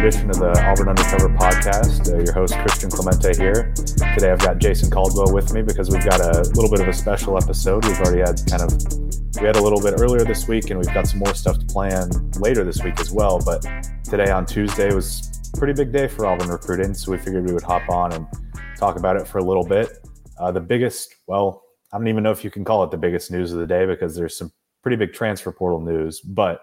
Edition of the Auburn Undercover podcast. Uh, your host Christian Clemente here. Today I've got Jason Caldwell with me because we've got a little bit of a special episode. We've already had kind of we had a little bit earlier this week, and we've got some more stuff to plan later this week as well. But today on Tuesday was a pretty big day for Auburn recruiting, so we figured we would hop on and talk about it for a little bit. Uh, the biggest, well, I don't even know if you can call it the biggest news of the day because there's some pretty big transfer portal news, but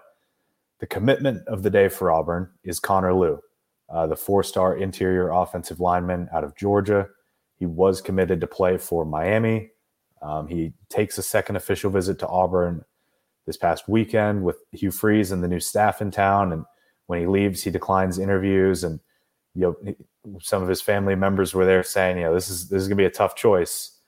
the commitment of the day for Auburn is Connor Lew, uh, the four star interior offensive lineman out of Georgia. He was committed to play for Miami. Um, he takes a second official visit to Auburn this past weekend with Hugh Freeze and the new staff in town. And when he leaves, he declines interviews. And you know, some of his family members were there saying, you know, this is this is going to be a tough choice.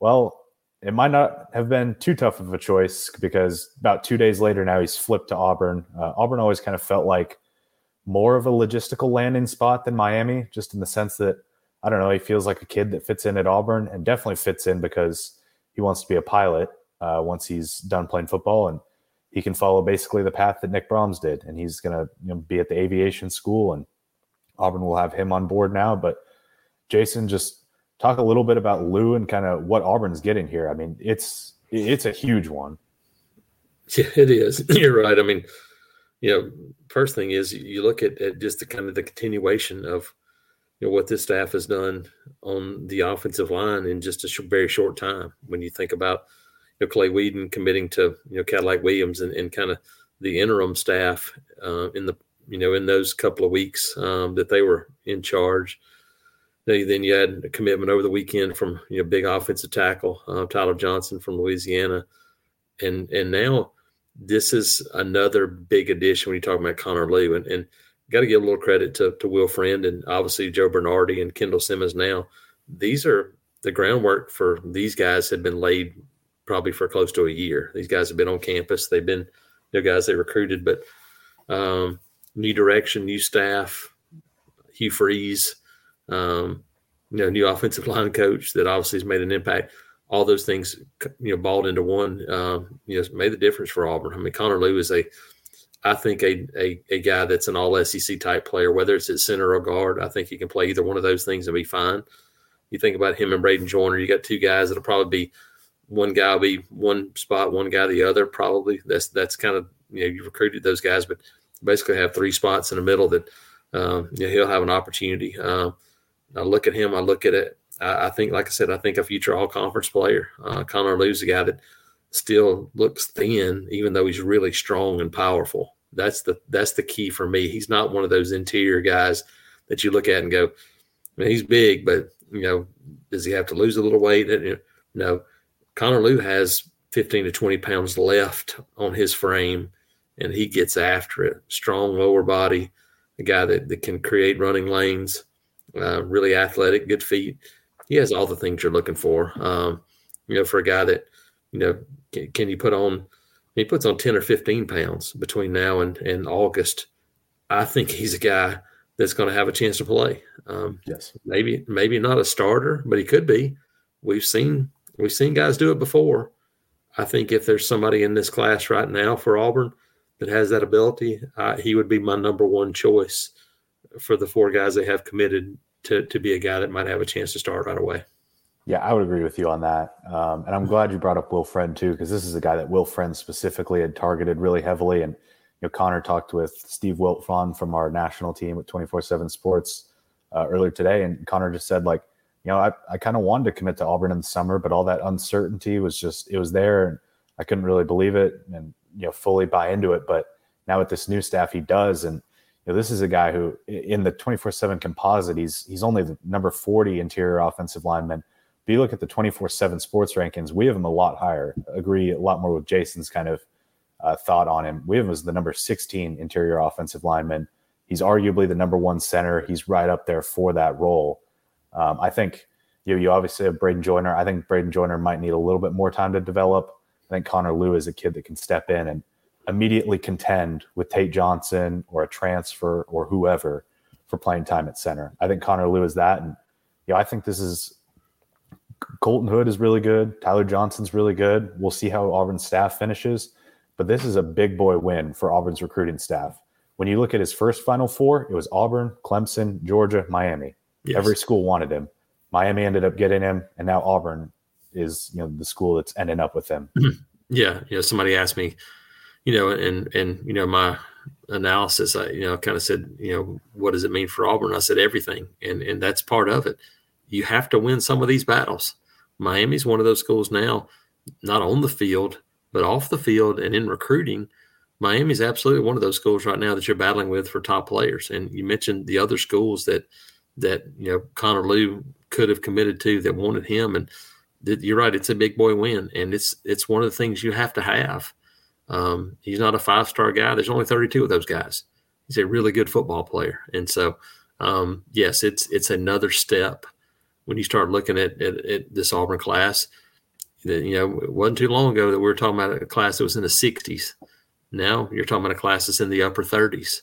Well, it might not have been too tough of a choice because about two days later now he's flipped to Auburn. Uh, Auburn always kind of felt like more of a logistical landing spot than Miami, just in the sense that I don't know he feels like a kid that fits in at Auburn and definitely fits in because he wants to be a pilot uh, once he's done playing football and he can follow basically the path that Nick Brahms did, and he's going to you know, be at the aviation school and Auburn will have him on board now. But Jason, just talk a little bit about Lew and kind of what Auburn's getting here. I mean, it's it's a huge one. Yeah, it is. You're right. I mean, you know, first thing is you look at, at just the kind of the continuation of you know what this staff has done on the offensive line in just a sh- very short time. When you think about you know Clay Wedin committing to you know Cadillac Williams and, and kind of the interim staff uh, in the you know in those couple of weeks um, that they were in charge then you had a commitment over the weekend from you know big offensive tackle uh, Tyler Johnson from Louisiana, and and now this is another big addition when you talk about Connor Lew and, and got to give a little credit to to Will Friend and obviously Joe Bernardi and Kendall Simmons. Now these are the groundwork for these guys had been laid probably for close to a year. These guys have been on campus. They've been the guys they recruited, but um, new direction, new staff, Hugh Freeze um, you know, new offensive line coach that obviously has made an impact. All those things, you know, balled into one, um, you know, made the difference for Auburn. I mean, Connor Lew is a, I think a, a, a guy that's an all SEC type player, whether it's at center or guard. I think he can play either one of those things and be fine. You think about him and Bradyn Joiner, you got two guys that'll probably be one guy will be one spot, one guy the other. Probably that's that's kind of you know you recruited those guys, but basically have three spots in the middle that um, you know, he'll have an opportunity. Um, I look at him, I look at it. I, I think, like I said, I think a future all conference player. Uh, Connor Lew's a guy that still looks thin, even though he's really strong and powerful. That's the that's the key for me. He's not one of those interior guys that you look at and go, he's big, but you know, does he have to lose a little weight? No. Connor Lew has 15 to 20 pounds left on his frame, and he gets after it. Strong lower body, a guy that, that can create running lanes uh, really athletic, good feet. He has all the things you're looking for. Um, you know, for a guy that, you know, can, can, you put on, he puts on 10 or 15 pounds between now and, and August. I think he's a guy that's going to have a chance to play. Um, yes. Maybe, maybe not a starter, but he could be. We've seen, we've seen guys do it before. I think if there's somebody in this class right now for Auburn that has that ability, uh, he would be my number one choice for the four guys they have committed to to be a guy that might have a chance to start right away. Yeah, I would agree with you on that. Um, and I'm glad you brought up Will Friend too, because this is a guy that Will Friend specifically had targeted really heavily. And you know, Connor talked with Steve Wiltfong from our national team at 24/7 Sports uh, earlier today, and Connor just said like, you know, I, I kind of wanted to commit to Auburn in the summer, but all that uncertainty was just it was there, and I couldn't really believe it and you know fully buy into it. But now with this new staff, he does, and know, this is a guy who in the twenty four seven composite, he's he's only the number forty interior offensive lineman. If you look at the twenty four seven sports rankings, we have him a lot higher. Agree a lot more with Jason's kind of uh, thought on him. We have him as the number sixteen interior offensive lineman. He's arguably the number one center. He's right up there for that role. Um, I think you you obviously have Bradyn Joiner. I think Bradyn Joiner might need a little bit more time to develop. I think Connor Lew is a kid that can step in and immediately contend with Tate Johnson or a transfer or whoever for playing time at center. I think Connor Lew is that, and you know I think this is Colton Hood is really good. Tyler Johnson's really good. We'll see how Auburn's staff finishes, but this is a big boy win for Auburn's recruiting staff. When you look at his first Final Four, it was Auburn, Clemson, Georgia, Miami. Yes. Every school wanted him. Miami ended up getting him, and now Auburn is you know the school that's ending up with him. Yeah, you know, somebody asked me, you know, and and you know my analysis, I you know kind of said, you know, what does it mean for Auburn? I said everything, and and that's part of it. You have to win some of these battles. Miami's one of those schools now, not on the field, but off the field and in recruiting. Miami's absolutely one of those schools right now that you're battling with for top players. And you mentioned the other schools that that you know Connor Lew could have committed to that wanted him. And th- you're right, it's a big boy win, and it's it's one of the things you have to have. Um, he's not a five star guy. There's only 32 of those guys. He's a really good football player, and so um, yes, it's it's another step when you start looking at, at, at this Auburn class. That you know, it wasn't too long ago that we were talking about a class that was in the 60s. Now you're talking about a class that's in the upper 30s.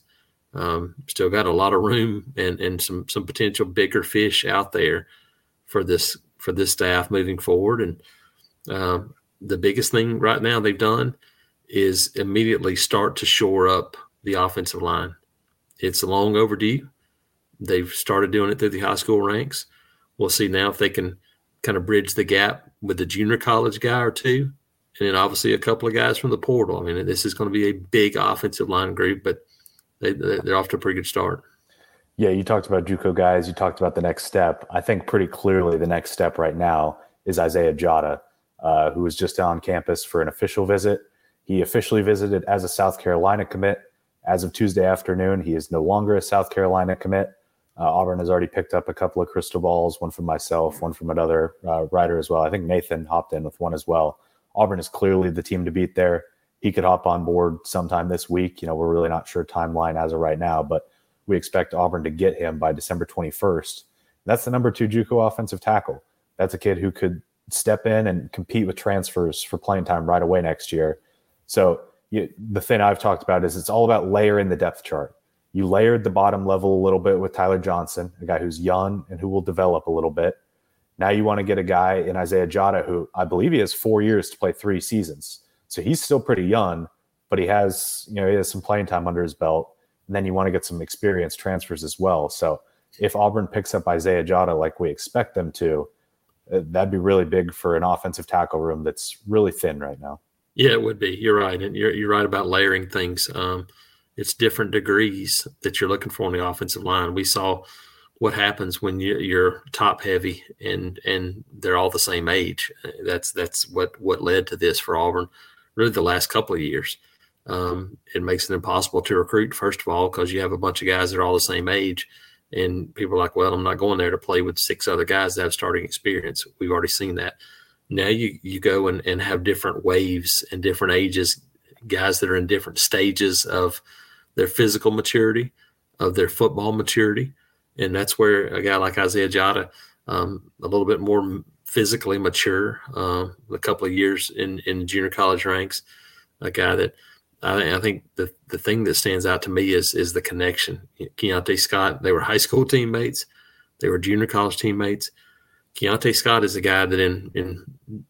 Um, still got a lot of room and, and some some potential bigger fish out there for this for this staff moving forward. And um, the biggest thing right now they've done is immediately start to shore up the offensive line. It's long overdue. They've started doing it through the high school ranks. We'll see now if they can kind of bridge the gap with the junior college guy or two, and then obviously a couple of guys from the portal. I mean, this is going to be a big offensive line group, but they, they're off to a pretty good start. Yeah, you talked about JUCO guys. You talked about the next step. I think pretty clearly the next step right now is Isaiah Jatta, uh, who was just on campus for an official visit. He officially visited as a South Carolina commit. As of Tuesday afternoon, he is no longer a South Carolina commit. Uh, Auburn has already picked up a couple of crystal balls, one from myself, one from another uh, writer as well. I think Nathan hopped in with one as well. Auburn is clearly the team to beat there he could hop on board sometime this week. You know, we're really not sure timeline as of right now, but we expect Auburn to get him by December 21st. That's the number two JUCO offensive tackle. That's a kid who could step in and compete with transfers for playing time right away next year. So you, the thing I've talked about is it's all about layering the depth chart. You layered the bottom level a little bit with Tyler Johnson, a guy who's young and who will develop a little bit. Now you want to get a guy in Isaiah Jatta who I believe he has four years to play three seasons. So he's still pretty young, but he has, you know, he has some playing time under his belt. And then you want to get some experience transfers as well. So if Auburn picks up Isaiah Jatta like we expect them to, uh, that'd be really big for an offensive tackle room that's really thin right now. Yeah, it would be. You're right, and you're you're right about layering things. Um, it's different degrees that you're looking for on the offensive line. We saw what happens when you, you're top heavy and and they're all the same age. That's that's what what led to this for Auburn really the last couple of years. Um, it makes it impossible to recruit, first of all, because you have a bunch of guys that are all the same age. And people are like, well, I'm not going there to play with six other guys that have starting experience. We've already seen that. Now you, you go and, and have different waves and different ages, guys that are in different stages of their physical maturity, of their football maturity. And that's where a guy like Isaiah Jatta, um, a little bit more physically mature, uh, a couple of years in, in junior college ranks, a guy that I, I, think the, the thing that stands out to me is is the connection. Keionte Scott, they were high school teammates, they were junior college teammates. Keionte Scott is a guy that in in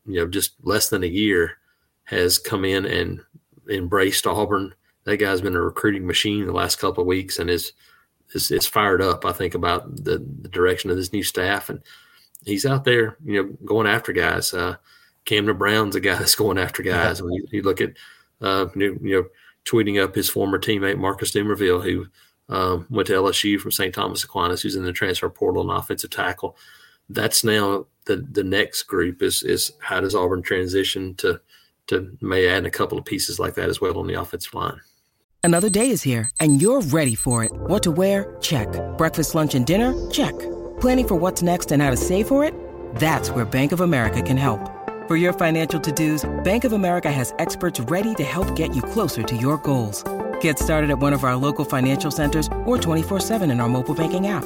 you know just less than a year has come in and embraced Auburn. That guy's been a recruiting machine the last couple of weeks and is is, is fired up. I think about the, the direction of this new staff and he's out there, you know, going after guys. Uh, Camden Brown's a guy that's going after guys. When you, you look at, uh, you, know, tweeting up his former teammate Marcus Dumervil, who um, went to LSU from St. Thomas Aquinas, who's in the transfer portal and offensive tackle. That's now the the next group is is how does Auburn transition to to may add a couple of pieces like that as well on the offensive line. Another day is here and you're ready for it. What to wear? Check. Breakfast, lunch, and dinner? Check. Planning for what's next and how to save for it? That's where Bank of America can help. For your financial to-dos, Bank of America has experts ready to help get you closer to your goals. Get started at one of our local financial centers or 24-7 in our mobile banking app.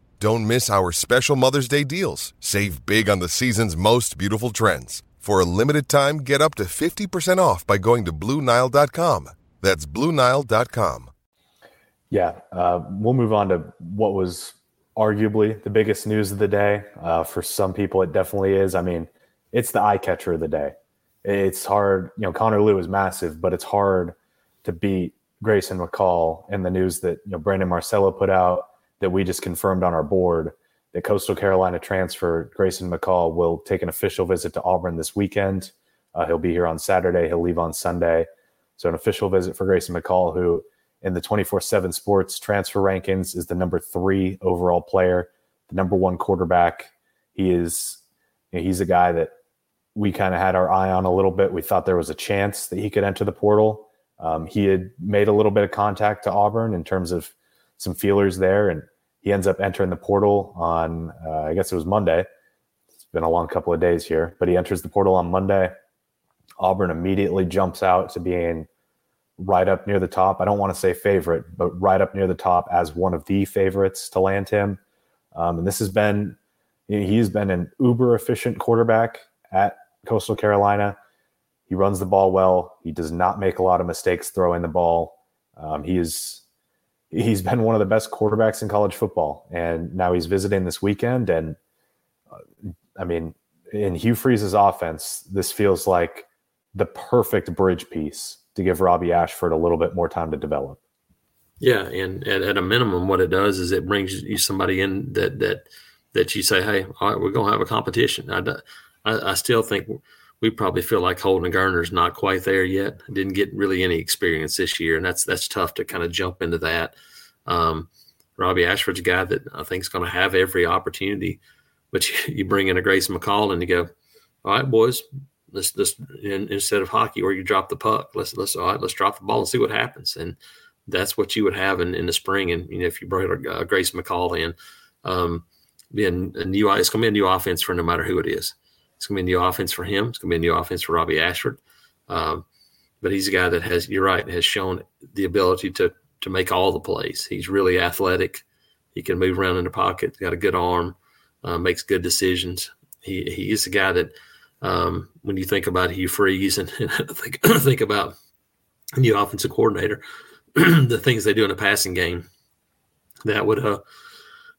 Don't miss our special Mother's Day deals. Save big on the season's most beautiful trends. For a limited time, get up to 50% off by going to Bluenile.com. That's Bluenile.com. Yeah, uh, we'll move on to what was arguably the biggest news of the day. Uh, for some people, it definitely is. I mean, it's the eye catcher of the day. It's hard, you know, Connor Lew is massive, but it's hard to beat Grayson McCall and the news that, you know, Brandon Marcello put out that we just confirmed on our board that Coastal Carolina transfer Grayson McCall will take an official visit to Auburn this weekend. Uh, he'll be here on Saturday. He'll leave on Sunday. So, an official visit for Grayson McCall, who in the 24 7 sports transfer rankings is the number three overall player, the number one quarterback. He is, you know, he's a guy that we kind of had our eye on a little bit. We thought there was a chance that he could enter the portal. Um, he had made a little bit of contact to Auburn in terms of some feelers there, and he ends up entering the portal on, uh, I guess it was Monday. It's been a long couple of days here, but he enters the portal on Monday. Auburn immediately jumps out to being right up near the top. I don't want to say favorite, but right up near the top as one of the favorites to land him. Um, and this has been, he's been an uber efficient quarterback at Coastal Carolina. He runs the ball well. He does not make a lot of mistakes throwing the ball. Um, he is, he's been one of the best quarterbacks in college football. And now he's visiting this weekend. And uh, I mean, in Hugh Freeze's offense, this feels like the perfect bridge piece to give Robbie Ashford a little bit more time to develop. Yeah, and at, at, a minimum, what it does is it brings you somebody in that that that you say, hey, all right, we're to have a competition. I, I, I still think we probably feel like Holden Geriner's not quite there yet. Didn't get really any experience this year, and that's that's tough to kind of jump into that. Um, Robbie Ashford's a guy that I think is going to have every opportunity. But you, you bring in a Grace McCall and you go, all right, boys, let's just in, instead of hockey where you drop the puck, let's let's all right, let's drop the ball and see what happens. And that's what you would have in, in the spring. And you know, if you brought a, Grace McCall in, um, being a new, it's going to be a new offense for no matter who it is. It's going to be a new offense for him. It's going to be a new offense for Robbie Ashford. Um, but he's a guy that has, you're right, has shown the ability to to make all the plays. He's really athletic. He can move around in the pocket. Got a good arm. Uh, makes good decisions. He he is a guy that um, when you think about Hugh Freeze and, and think think about a new offensive coordinator, the things they do in a passing game, that would uh,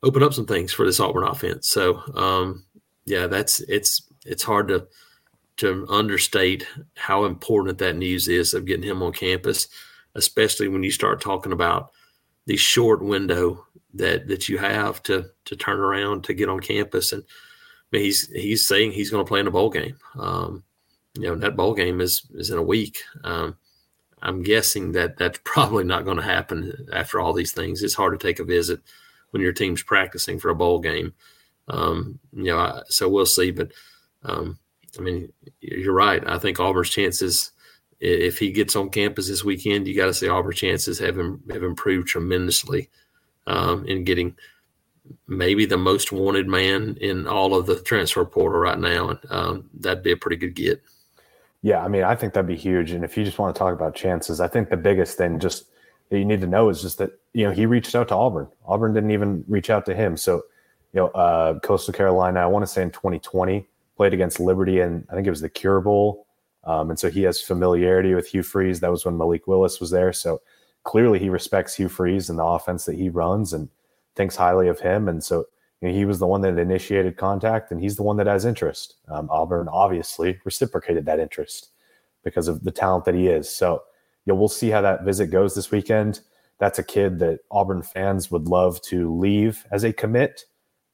open up some things for this Auburn offense. So um, yeah, that's it's it's hard to to understate how important that news is of getting him on campus, especially when you start talking about the short window that that you have to to turn around to get on campus and he's he's saying he's going to play in a bowl game. Um, you know that bowl game is is in a week. Um, I'm guessing that that's probably not going to happen after all these things. It's hard to take a visit when your team's practicing for a bowl game. Um, you know, I, so we'll see. But um, I mean, you're right. I think Auburn's chances, if he gets on campus this weekend, you got to say Auburn's chances have have improved tremendously um, in getting maybe the most wanted man in all of the transfer portal right now, and um, that'd be a pretty good get. Yeah, I mean, I think that'd be huge. And if you just want to talk about chances, I think the biggest thing just that you need to know is just that you know he reached out to Auburn. Auburn didn't even reach out to him. So, you know, uh, Coastal Carolina, I want to say in 2020 played against Liberty, and I think it was the Cure Bowl. Um, and so he has familiarity with Hugh Freeze. That was when Malik Willis was there. So clearly he respects Hugh Freeze and the offense that he runs. And thinks highly of him. And so you know, he was the one that initiated contact, and he's the one that has interest. Um, Auburn obviously reciprocated that interest because of the talent that he is. So, you know, we'll see how that visit goes this weekend. That's a kid that Auburn fans would love to leave as a commit.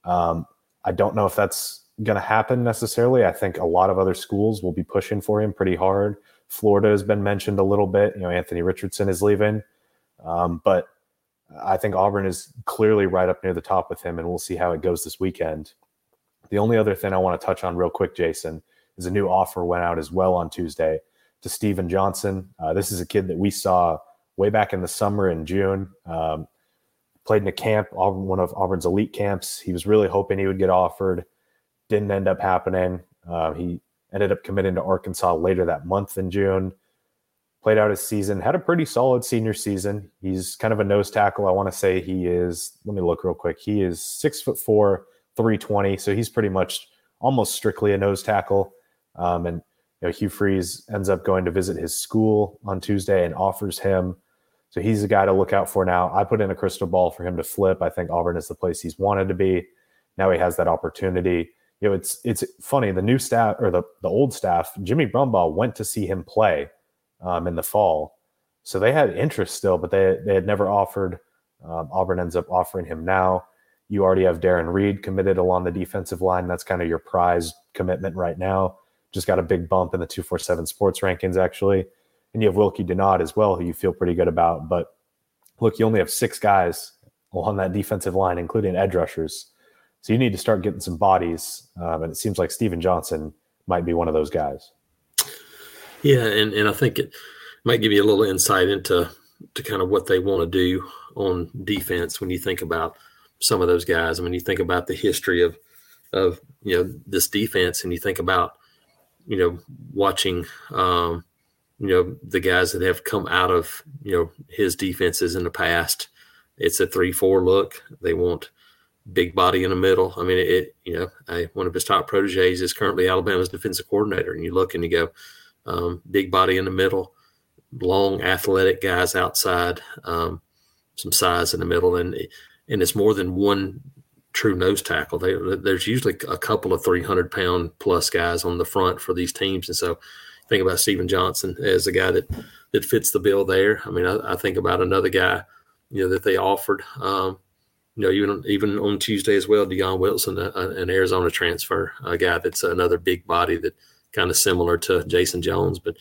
Um, I don't know if that's going to happen necessarily. I think a lot of other schools will be pushing for him pretty hard. Florida has been mentioned a little bit. You know, Anthony Richardson is leaving, um, but I think Auburn is clearly right up near the top with him, and we'll see how it goes this weekend. The only other thing I want to touch on real quick, Jason, is a new offer went out as well on Tuesday to Stephen Johnson. Uh, this is a kid that we saw way back in the summer in June. Um, played in a camp, one of Auburn's elite camps. He was really hoping he would get offered. Didn't end up happening. Uh, he ended up committing to Arkansas later that month in June. Played out his season, had a pretty solid senior season. He's kind of a nose tackle. I want to say he is, let me look real quick. He is six foot four, 320. So he's pretty much almost strictly a nose tackle. Um, and you know, Hugh Freeze ends up going to visit his school on Tuesday and offers him. So he's a guy to look out for now. I put in a crystal ball for him to flip. I think Auburn is the place he's wanted to be. Now he has that opportunity. You know, it's it's funny. The new staff or the the old staff, Jimmy Brumbaugh went to see him play um, in the fall, so they had interest still, but they they had never offered. Um, Auburn ends up offering him now. You already have Darron Reed committed along the defensive line. That's kind of your prize commitment right now just got a big bump in the 247 sports rankings, actually. And you have Wilky Denaud as well, who you feel pretty good about. But look, you only have six guys on that defensive line, including edge rushers. So you need to start getting some bodies. Um, and it seems like Stephen Johnson might be one of those guys. Yeah, and, and I think it might give you a little insight into to kind of what they want to do on defense when you think about some of those guys. I mean, you think about the history of of you know this defense, and you think about you know, watching, um, you know, the guys that have come out of, you know, his defenses in the past. It's a three-four look. They want big body in the middle. I mean, it. You know, I, one of his top proteges is currently Alabama's defensive coordinator, and you look and you go, um, big body in the middle, long athletic guys outside, um, some size in the middle, and and it's more than one true nose tackle. They, there's usually a couple of 300 pound plus guys on the front for these teams. And so think about Stephen Johnson as a guy that, that fits the bill there. I mean, I, I think about another guy, you know, that they offered, um, you know, even, even on Tuesday as well, Deion Wilson, a, a, an Arizona transfer, a guy that's another big body that kind of similar to Jason Jones. But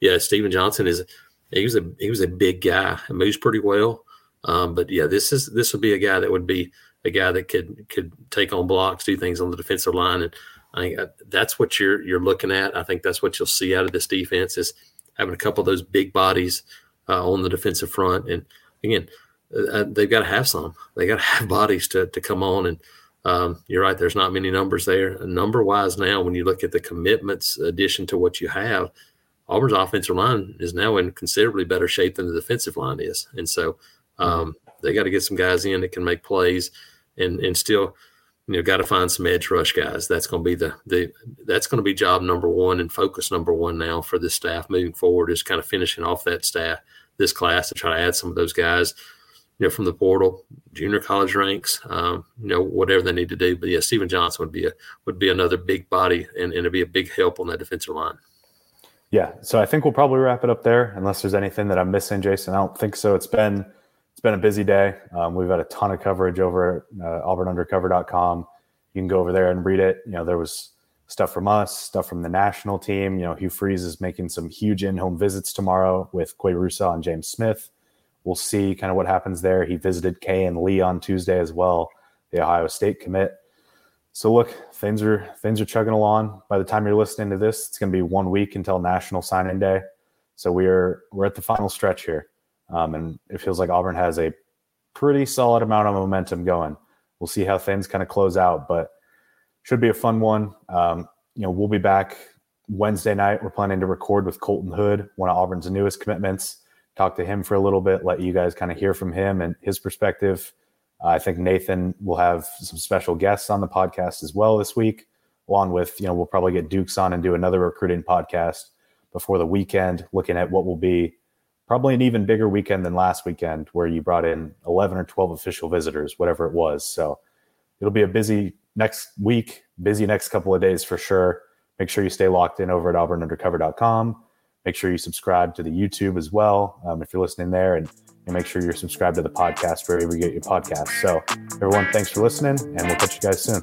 yeah, Stephen Johnson is, he was a, he was a big guy and moves pretty well. Um, but yeah, this is, this would be a guy that would be, a guy that could could take on blocks, do things on the defensive line, and I think uh, that's what you're you're looking at. I think that's what you'll see out of this defense is having a couple of those big bodies uh, on the defensive front, and again, uh, they've got to have some. They got to have bodies to to come on, and um, you're right. There's not many numbers there. Number wise, now when you look at the commitments addition to what you have, Auburn's offensive line is now in considerably better shape than the defensive line is, and so um, they got to get some guys in that can make plays and and still you know got to find some edge rush guys that's going to be the the that's going to be job number one and focus number one now for this staff moving forward is kind of finishing off that staff this class to try to add some of those guys know from the portal junior college ranks um, you know whatever they need to do but yeah Stephen Johnson would be a would be another big body and, and it'd be a big help on that defensive line yeah so I think we'll probably wrap it up there unless there's anything that I'm missing Jason I don't think so it's been it's been a busy day. Um, we've had a ton of coverage over at uh, auburnundercover.com. You can go over there and read it. You know, there was stuff from us, stuff from the national team. You know, Hugh Freeze is making some huge in-home visits tomorrow with Qua Russaw and James Smith. We'll see kind of what happens there. He visited Kayin Lee on Tuesday as well, the Ohio State commit. So look, things are things are chugging along. By the time you're listening to this, it's going to be one week until National Signing Day. So we're we're at the final stretch here. Um, and it feels like Auburn has a pretty solid amount of momentum going. We'll see how things kind of close out, but should be a fun one. Um, you know, we'll be back Wednesday night. We're planning to record with Colton Hood, one of Auburn's newest commitments. Talk to him for a little bit, let you guys kind of hear from him and his perspective. Uh, I think Nathan will have some special guests on the podcast as well this week, along with, you know, we'll probably get Dukes on and do another recruiting podcast before the weekend, looking at what will be probably an even bigger weekend than last weekend where you brought in 11 or 12 official visitors, whatever it was. So it'll be a busy next week, busy next couple of days for sure. Make sure you stay locked in over at auburnundercover.com. Make sure you subscribe to the YouTube as well um, if you're listening there, and, and make sure you're subscribed to the podcast wherever you get your podcasts. So, everyone, thanks for listening, and we'll catch you guys soon.